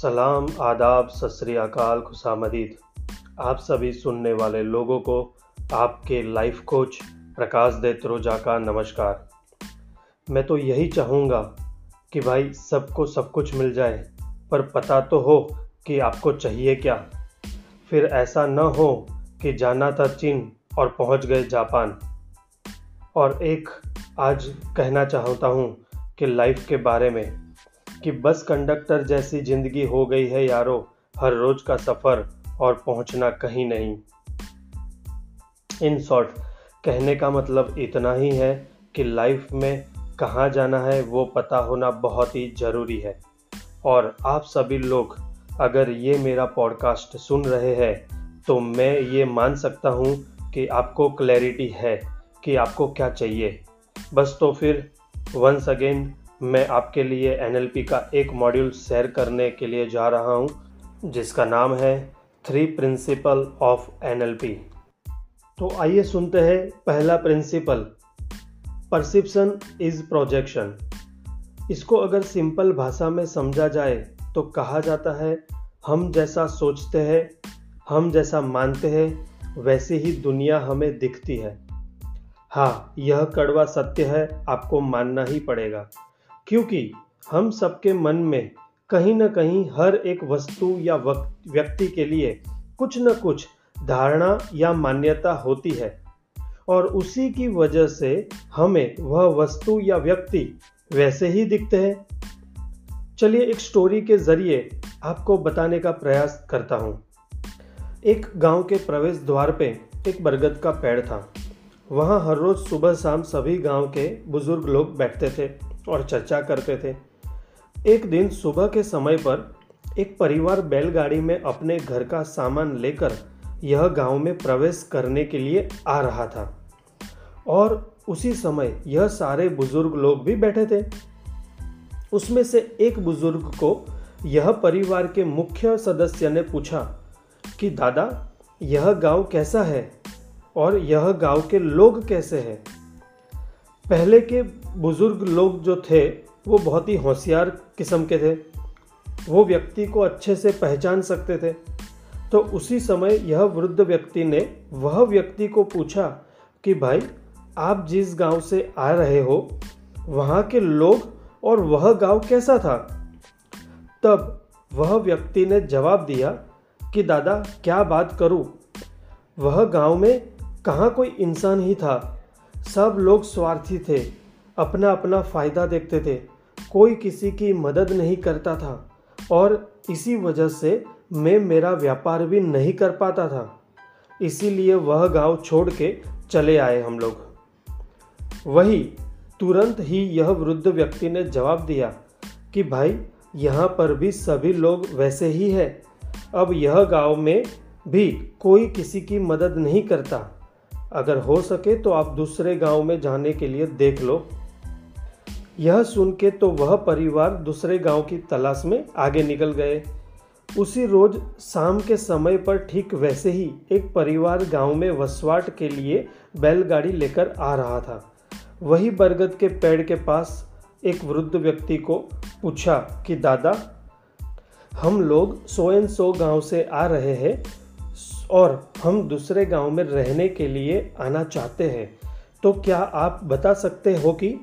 सलाम, आदाब, सत श्री अकाल, खुशामदीद। आप सभी सुनने वाले लोगों को आपके लाइफ कोच प्रकाश दे त्रोजा का नमस्कार। मैं तो यही चाहूँगा कि भाई सबको सब कुछ मिल जाए, पर पता तो हो कि आपको चाहिए क्या। फिर ऐसा न हो कि जाना था चीन और पहुँच गए जापान। और एक आज कहना चाहता हूँ कि लाइफ के बारे में कि बस कंडक्टर जैसी ज़िंदगी हो गई है यारो, हर रोज का सफ़र और पहुँचना कहीं नहीं। इन शॉर्ट कहने का मतलब इतना ही है कि लाइफ में कहाँ जाना है वो पता होना बहुत ही ज़रूरी है। और आप सभी लोग, अगर ये मेरा पॉडकास्ट सुन रहे हैं तो मैं ये मान सकता हूँ कि आपको क्लैरिटी है कि आपको क्या चाहिए। बस तो फिर वंस अगेन मैं आपके लिए एनएलपी का एक मॉड्यूल शेयर करने के लिए जा रहा हूँ, जिसका नाम है थ्री प्रिंसिपल ऑफ़ एनएलपी तो आइए सुनते हैं पहला प्रिंसिपल परसिप्शन इज़ प्रोजेक्शन इसको अगर सिंपल भाषा में समझा जाए तो कहा जाता है, हम जैसा सोचते हैं, हम जैसा मानते हैं, वैसी ही दुनिया हमें दिखती है। हाँ यह कड़वा सत्य है, आपको मानना ही पड़ेगा। क्योंकि हम सबके मन में कहीं ना कहीं हर एक वस्तु या व्यक्ति के लिए कुछ न कुछ धारणा या मान्यता होती है। और उसी की वजह से हमें वह वस्तु या व्यक्ति वैसे ही दिखते हैं। चलिए एक स्टोरी के ज़रिए आपको बताने का प्रयास करता हूँ। एक गाँव के प्रवेश द्वार पे एक बरगद का पेड़ था। वहाँ हर रोज सुबह शाम सभी गाँव के बुज़ुर्ग लोग बैठते थे। और चर्चा करते थे। एक दिन सुबह के समय पर एक परिवार बैलगाड़ी में अपने घर का सामान लेकर यह गाँव में प्रवेश करने के लिए आ रहा था। और उसी समय यह सारे बुज़ुर्ग लोग भी बैठे थे। उसमें से एक बुज़ुर्ग को यह परिवार के मुख्य सदस्य ने पूछा कि, दादा, यह गाँव कैसा है? और यह गाँव के लोग कैसे हैं? पहले के बुज़ुर्ग लोग जो थे, वो बहुत ही होशियार किस्म के थे। वो व्यक्ति को अच्छे से पहचान सकते थे। तो उसी समय यह वृद्ध व्यक्ति ने वह व्यक्ति को पूछा कि, भाई, आप जिस गाँव से आ रहे हो, वहाँ के लोग और वह गाँव कैसा था? तब वह व्यक्ति ने जवाब दिया कि, दादा, क्या बात करूँ? वह गाँव में कहाँ कोई इंसान ही था? सब लोग स्वार्थी थे अपना अपना फ़ायदा देखते थे। कोई किसी की मदद नहीं करता था और इसी वजह से मैं मेरा व्यापार भी नहीं कर पाता था। इसीलिए वह गाँव छोड़ के चले आए हम लोग। वही तुरंत ही यह वृद्ध व्यक्ति ने जवाब दिया कि, भाई, यहाँ पर भी सभी लोग वैसे ही है। अब यह गाँव में भी कोई किसी की मदद नहीं करता। अगर हो सके तो आप दूसरे गाँव में जाने के लिए देख लो। यह सुन के तो वह परिवार दूसरे गाँव की तलाश में आगे निकल गए। उसी रोज शाम के समय पर ठीक वैसे ही एक परिवार गाँव में वसवाट के लिए बैलगाड़ी लेकर आ रहा था। वही बरगद के पेड़ के पास एक वृद्ध व्यक्ति को पूछा कि, दादा, हम लोग सो एन सो गाँव से आ रहे हैं। और हम दूसरे गाँव में रहने के लिए आना चाहते हैं तो क्या आप बता सकते हो कि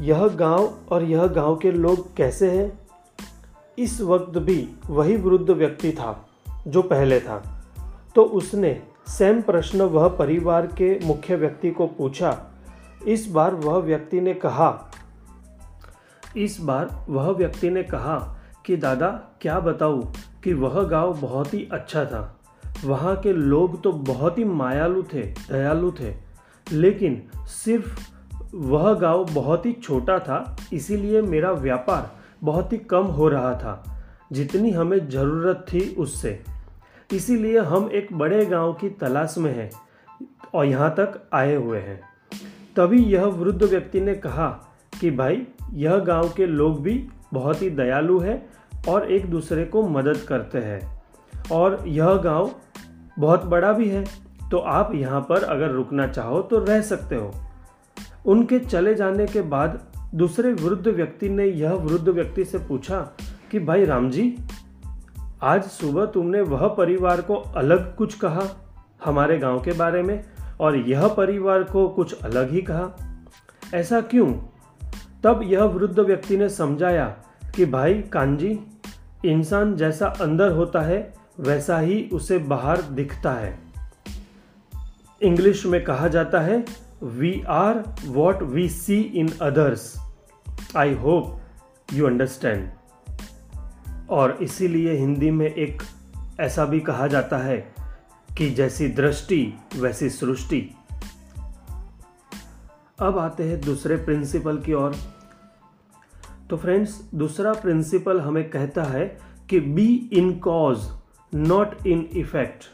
यह गाँव और यह गाँव के लोग कैसे हैं? इस वक्त भी वही वृद्ध व्यक्ति था जो पहले था। तो उसने सेम प्रश्न वह परिवार के मुख्य व्यक्ति को पूछा। इस बार वह व्यक्ति ने कहा, इस बार वह व्यक्ति ने कहा कि, दादा, क्या बताऊँ? कि वह गाँव बहुत ही अच्छा था। वहाँ के लोग तो बहुत ही मायालु थे, दयालु थे। लेकिन सिर्फ़ वह गाँव बहुत ही छोटा था, इसीलिए मेरा व्यापार बहुत ही कम हो रहा था, जितनी हमें ज़रूरत थी उससे। इसीलिए हम एक बड़े गाँव की तलाश में हैं और यहाँ तक आए हुए हैं। तभी यह वृद्ध व्यक्ति ने कहा कि भाई, यह गाँव के लोग भी बहुत ही दयालु है और एक दूसरे को मदद करते हैं। और यह गाँव बहुत बड़ा भी है तो आप यहाँ पर अगर रुकना चाहो तो रह सकते हो। उनके चले जाने के बाद दूसरे वृद्ध व्यक्ति ने यह वृद्ध व्यक्ति से पूछा कि, भाई राम जी आज सुबह तुमने वह परिवार को अलग कुछ कहा हमारे गाँव के बारे में, और यह परिवार को कुछ अलग ही कहा? ऐसा क्यों? तब यह वृद्ध व्यक्ति ने समझाया कि भाई कांजी, इंसान जैसा अंदर होता है, वैसा ही उसे बाहर दिखता है। इंग्लिश में कहा जाता है we are what we see in others I hope you understand और इसीलिए हिंदी में एक ऐसा भी कहा जाता है कि जैसी दृष्टि, वैसी सृष्टि। अब आते हैं दूसरे प्रिंसिपल की ओर। तो फ्रेंड्स दूसरा प्रिंसिपल हमें कहता है कि be in cause not in effect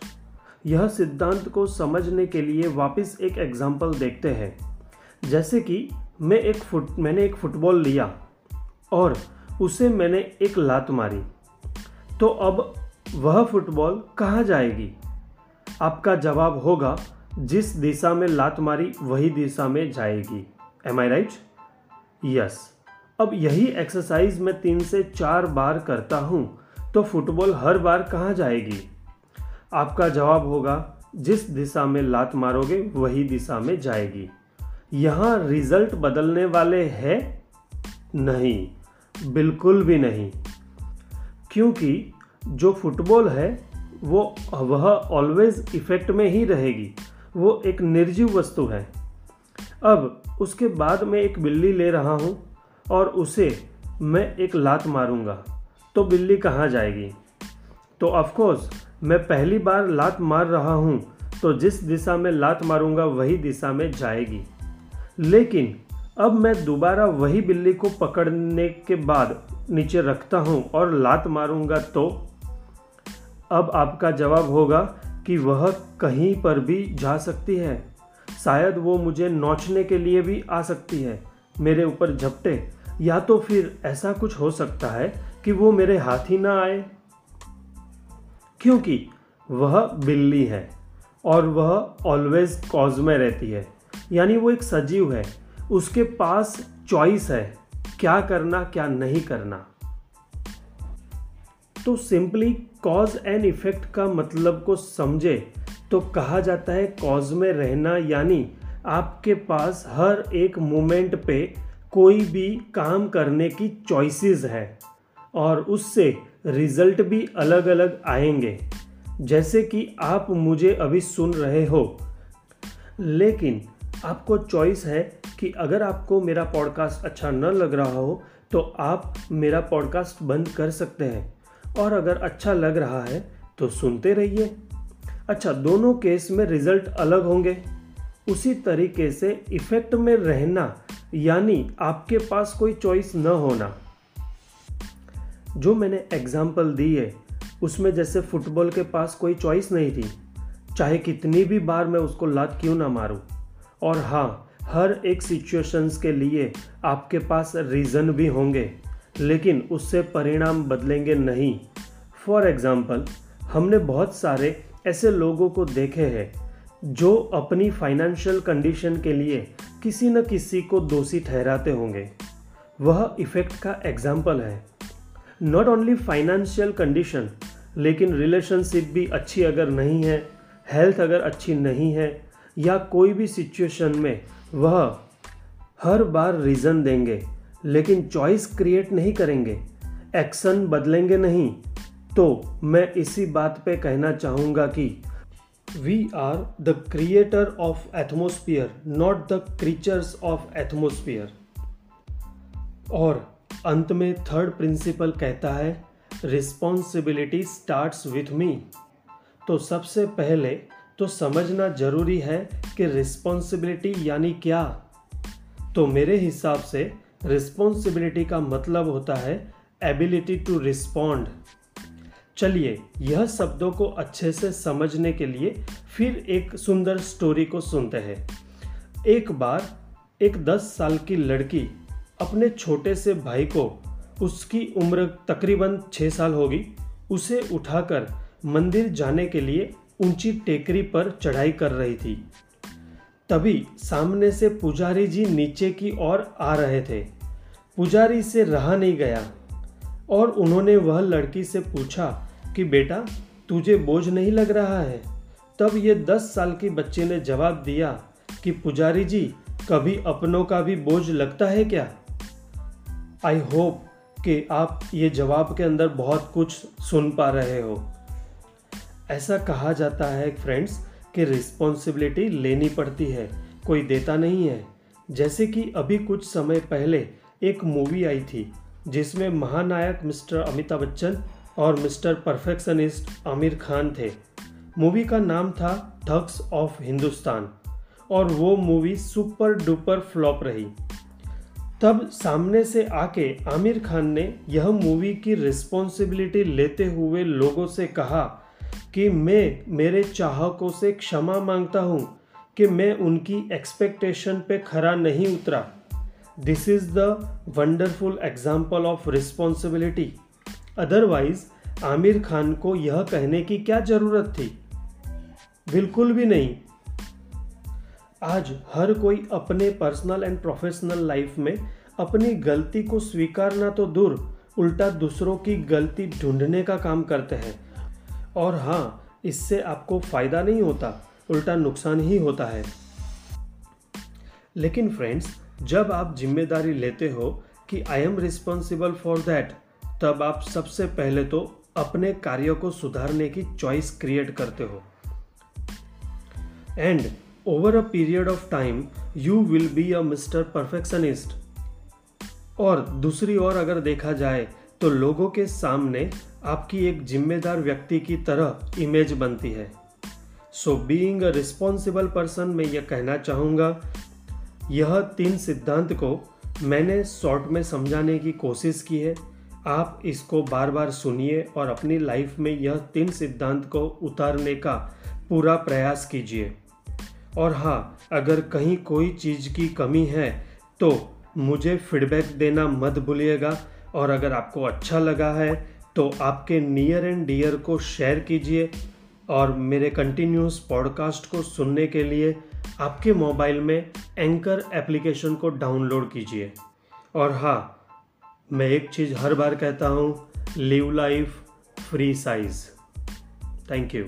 यह सिद्धांत को समझने के लिए वापस एक एग्ज़ाम्पल देखते हैं। जैसे कि मैं एक फुट, मैंने एक फुटबॉल लिया और उसे मैंने एक लात मारी। तो अब वह फुटबॉल कहाँ जाएगी? आपका जवाब होगा, जिस दिशा में लात मारी, वही दिशा में जाएगी। एम आई राइट यस अब यही एक्सरसाइज मैं तीन से चार बार करता हूँ तो फुटबॉल हर बार कहाँ जाएगी? आपका जवाब होगा, जिस दिशा में लात मारोगे, वही दिशा में जाएगी। यहाँ रिज़ल्ट बदलने वाले हैं? नहीं, बिल्कुल भी नहीं। क्योंकि जो फुटबॉल है, वो वह ऑलवेज इफ़ेक्ट में ही रहेगी, वो एक निर्जीव वस्तु है। अब उसके बाद मैं एक बिल्ली ले रहा हूँ और उसे मैं एक लात मारूँगा। तो बिल्ली कहाँ जाएगी? तो ऑफकोर्स मैं पहली बार लात मार रहा हूँ तो जिस दिशा में लात मारूँगा, वही दिशा में जाएगी। लेकिन अब मैं दोबारा वही बिल्ली को पकड़ने के बाद नीचे रखता हूँ और लात मारूँगा तो अब आपका जवाब होगा कि वह कहीं पर भी जा सकती है। शायद वो मुझे नोचने के लिए भी आ सकती है। मेरे ऊपर झपटे या तो फिर ऐसा कुछ हो सकता है कि वो मेरे हाथ ही ना आए। क्योंकि वह बिल्ली है और वह ऑलवेज कॉज में रहती है। यानी वो एक सजीव है। उसके पास चॉइस है, क्या करना, क्या नहीं करना। तो सिंपली कॉज एंड इफ़ेक्ट का मतलब को समझे तो कहा जाता है कॉज में रहना। यानी आपके पास हर एक मोमेंट पे कोई भी काम करने की चॉइसेस है और उससे रिज़ल्ट भी अलग अलग आएँगे। जैसे कि आप मुझे अभी सुन रहे हो। लेकिन आपको चॉइस है कि अगर आपको मेरा पॉडकास्ट अच्छा न लग रहा हो तो आप मेरा पॉडकास्ट बंद कर सकते हैं। और अगर अच्छा लग रहा है तो सुनते रहिए। अच्छा दोनों केस में रिज़ल्ट अलग होंगे। उसी तरीके से इफ़ेक्ट में रहना यानी आपके पास कोई चॉइस न होना। जो मैंने एग्ज़ाम्पल दी है, उसमें जैसे फुटबॉल के पास कोई चॉइस नहीं थी, चाहे कितनी भी बार मैं उसको लात क्यों ना मारूं। और हाँ हर एक सिचुएशंस के लिए आपके पास रीज़न भी होंगे, लेकिन उससे परिणाम बदलेंगे नहीं। फॉर एग्ज़ाम्पल हमने बहुत सारे ऐसे लोगों को देखे हैं जो अपनी फाइनेंशियल कंडीशन के लिए किसी न किसी को दोषी ठहराते होंगे, वह इफ़ेक्ट का एग्ज़ाम्पल है। नॉट ओनली फाइनेंशियल कंडीशन लेकिन रिलेशनशिप भी अच्छी अगर नहीं है हेल्थ अगर अच्छी नहीं है, या कोई भी सिचुएशन में वह हर बार रीज़न देंगे, लेकिन चॉइस क्रिएट नहीं करेंगे एक्शन बदलेंगे नहीं तो मैं इसी बात पे कहना चाहूँगा कि we are the creator of atmosphere not the creatures of atmosphere और अंत में थर्ड प्रिंसिपल कहता है रिस्पॉन्सिबिलिटी स्टार्ट्स विथ मी तो सबसे पहले तो समझना ज़रूरी है कि रिस्पॉन्सिबिलिटी यानी क्या। तो मेरे हिसाब से रिस्पॉन्सिबिलिटी का मतलब होता है एबिलिटी टू रिस्पॉन्ड चलिए यह शब्दों को अच्छे से समझने के लिए फिर एक सुंदर स्टोरी को सुनते हैं। एक बार एक दस साल की लड़की अपने छोटे से भाई को, उसकी उम्र तकरीबन छः साल होगी, उसे उठाकर मंदिर जाने के लिए ऊँची टेकरी पर चढ़ाई कर रही थी। तभी सामने से पुजारी जी नीचे की ओर आ रहे थे। पुजारी से रहा नहीं गया और उन्होंने वह लड़की से पूछा कि बेटा, तुझे बोझ नहीं लग रहा है? तब ये दस साल की बच्चे ने जवाब दिया कि, पुजारी जी, कभी अपनों का भी बोझ लगता है क्या? आई होप कि आप ये जवाब के अंदर बहुत कुछ सुन पा रहे हो। ऐसा कहा जाता है फ्रेंड्स कि रिस्पॉन्सिबिलिटी लेनी पड़ती है, कोई देता नहीं है। जैसे कि अभी कुछ समय पहले एक मूवी आई थी, जिसमें महानायक मिस्टर अमिताभ बच्चन और मिस्टर परफेक्शनिस्ट आमिर खान थे। मूवी का नाम था ठग्स ऑफ़ हिंदुस्तान और वो मूवी सुपर डुपर फ्लॉप रही। तब सामने से आके आमिर खान ने यह मूवी की रिस्पॉन्सिबिलिटी लेते हुए लोगों से कहा कि मैं मेरे चाहकों से क्षमा माँगता हूँ कि मैं उनकी एक्सपेक्टेशन पे खरा नहीं उतरा। This is the wonderful example of responsibility otherwise Aamir Khan को यह कहने की क्या ज़रूरत थी? बिल्कुल भी नहीं। आज हर कोई अपने पर्सनल एंड प्रोफेशनल लाइफ में अपनी गलती को स्वीकारना तो दूर, उल्टा दूसरों की गलती ढूँढने का काम करते हैं। और हाँ इससे आपको फ़ायदा नहीं होता, उल्टा नुकसान ही होता है। लेकिन फ्रेंड्स जब आप ज़िम्मेदारी लेते हो कि I am responsible for that तब आप सबसे पहले तो अपने कार्यों को सुधारने की चॉइस क्रिएट करते हो। And over a period of time you will be a mister perfectionist और दूसरी ओर अगर देखा जाए तो लोगों के सामने आपकी एक जिम्मेदार व्यक्ति की तरह इमेज बनती है। So being a responsible person मैं यह कहना चाहूँगा, यह तीन सिद्धांत को मैंने शॉर्ट में समझाने की कोशिश की है। आप इसको बार बार सुनिए और अपनी लाइफ में यह तीन सिद्धांत को उतारने का पूरा प्रयास कीजिए। और हाँ अगर कहीं कोई चीज़ की कमी है तो मुझे फीडबैक देना मत भूलिएगा। और अगर आपको अच्छा लगा है तो आपके नियर एंड डियर को शेयर कीजिए। और मेरे कंटिन्यूस पॉडकास्ट को सुनने के लिए आपके मोबाइल में एंकर एप्लीकेशन को डाउनलोड कीजिए। और हाँ मैं एक चीज़ हर बार कहता हूँ live life free size thank you